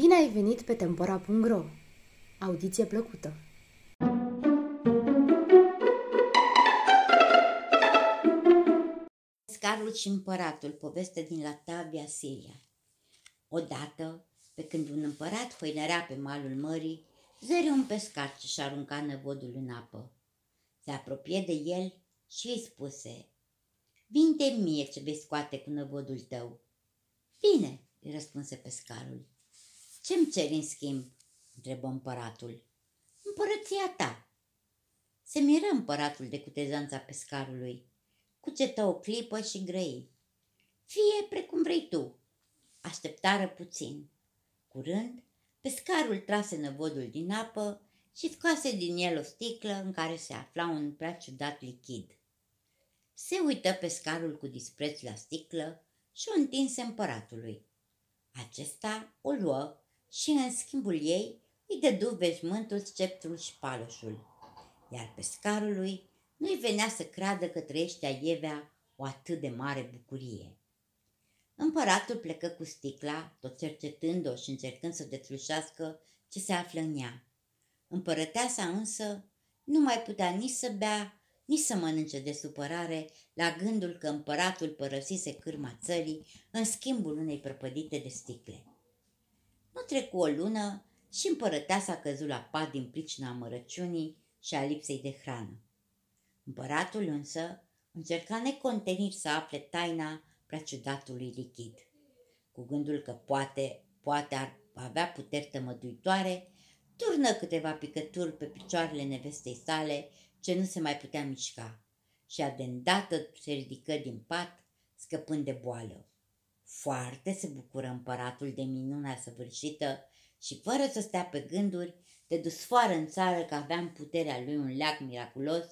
Bine ai venit pe Tempora.ro! Audiție plăcută! Pescarul și împăratul, poveste din Latavia, Siria. Odată, pe când un împărat hoinărea pe malul mării, zări un pescar ce și arunca năvodul în apă. Se apropie de el și îi spuse, Vinde mie ce vei scoate cu năvodul tău. Bine, îi răspunse pescarul. Ce-mi ceri în schimb? întrebă împăratul. Împărăția ta. Se miră împăratul de cutezanța pescarului. Cucetă o clipă și grăi. Fie precum vrei tu. Așteptară puțin. Curând, pescarul trase năvodul din apă și scoase din el o sticlă în care se afla un prea ciudat lichid. Se uită pescarul cu dispreț la sticlă și o întinse împăratului. Acesta o luă și în schimbul ei îi dădu veșmântul, sceptrul și paloșul. Iar pescarului nu-i venea să creadă că trăiește aievea o atât de mare bucurie. Împăratul plecă cu sticla, tot cercetând-o și încercând să deslușească ce se află în ea. Împărăteasa însă nu mai putea nici să bea, nici să mănânce de supărare la gândul că împăratul părăsise cârma țării în schimbul unei prăpădite de sticle. Nu trecu o lună și împărăteasa a căzut la pat din pricina amărăciunii și a lipsei de hrană. Împăratul însă încerca necontenit să afle taina prea ciudatului lichid. Cu gândul că poate, poate ar avea puteri tămăduitoare, turnă câteva picături pe picioarele nevestei sale ce nu se mai putea mișca și a de îndată se ridică din pat, scăpând de boală. Foarte se bucură împăratul de minunea săvârșită și fără să stea pe gânduri, de dus foară în țară că avea în puterea lui un leac miraculos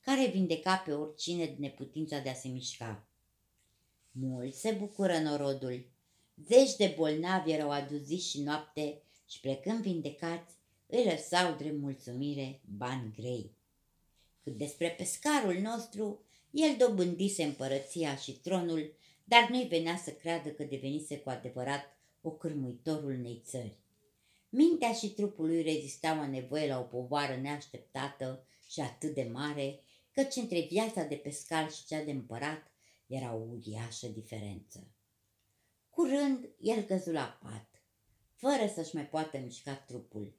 care vindeca pe oricine din neputința de a se mișca. Mulți se bucură norodul. Zeci de bolnavi erau aduziți și noapte și plecând vindecați, îi lăsau drept mulțumire bani grei. Cât despre pescarul nostru, el dobândise împărăția și tronul dar nu-i venea să creadă că devenise cu adevărat o cârmuitorul unei țări. Mintea și trupul lui rezistau a nevoie la o povară neașteptată și atât de mare, căci între viața de pescar și cea de împărat era o uriașă diferență. Curând, el căzu la pat, fără să-și mai poată mișca trupul.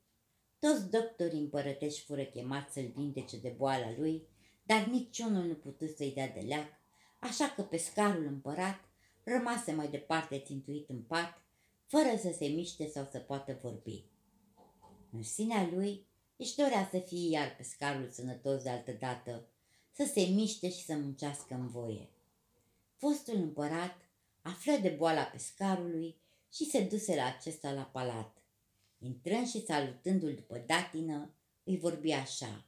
Toți doctorii împărătești fură chemați să-l vindece de boala lui, dar niciunul nu putut să-i dea de leac așa că pescarul împărat rămase mai departe țintuit în pat, fără să se miște sau să poată vorbi. În sinea lui își dorea să fie iar pescarul sănătos de altă dată, să se miște și să muncească în voie. Fostul împărat află de boala pescarului și se duse la acesta la palat. Intrând și salutându-l după datină, îi vorbi așa.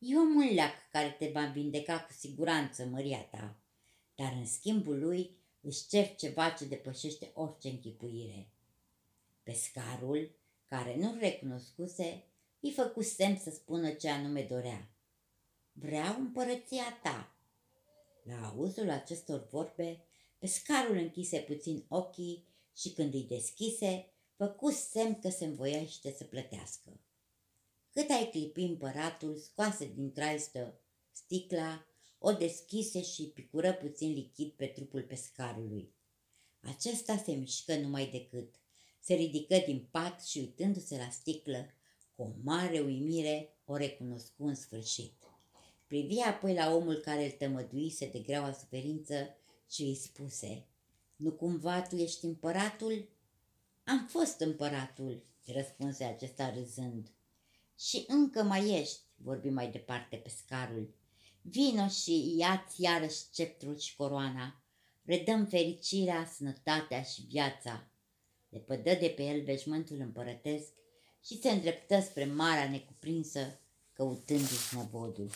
Eu am un leac care te va vindeca cu siguranță, măria ta dar în schimbul lui își cer ceva ce depășește orice închipuire. Pescarul, care nu-l recunoscuse, îi făcu semn să spună ce anume dorea. Vreau împărăția ta. La auzul acestor vorbe, pescarul închise puțin ochii și când îi deschise, făcu semn că se învoiește să plătească. Cât ai clipi împăratul, scoase din traistă sticla o deschise și picură puțin lichid pe trupul pescarului. Acesta se mișcă numai decât. Se ridică din pat și uitându-se la sticlă, cu o mare uimire o recunoscu în sfârșit. Privi apoi la omul care îl tămăduise de greaua suferință și îi spuse, Nu cumva tu ești împăratul?" Am fost împăratul," răspunse acesta râzând. Și încă mai ești," vorbi mai departe pescarul. Vino și ia-ți iarăși sceptrul și coroana, redăm fericirea, sănătatea și viața. Le pădă de pe el veșmântul împărătesc și se îndreptă spre marea necuprinsă, căutându-și năvodul.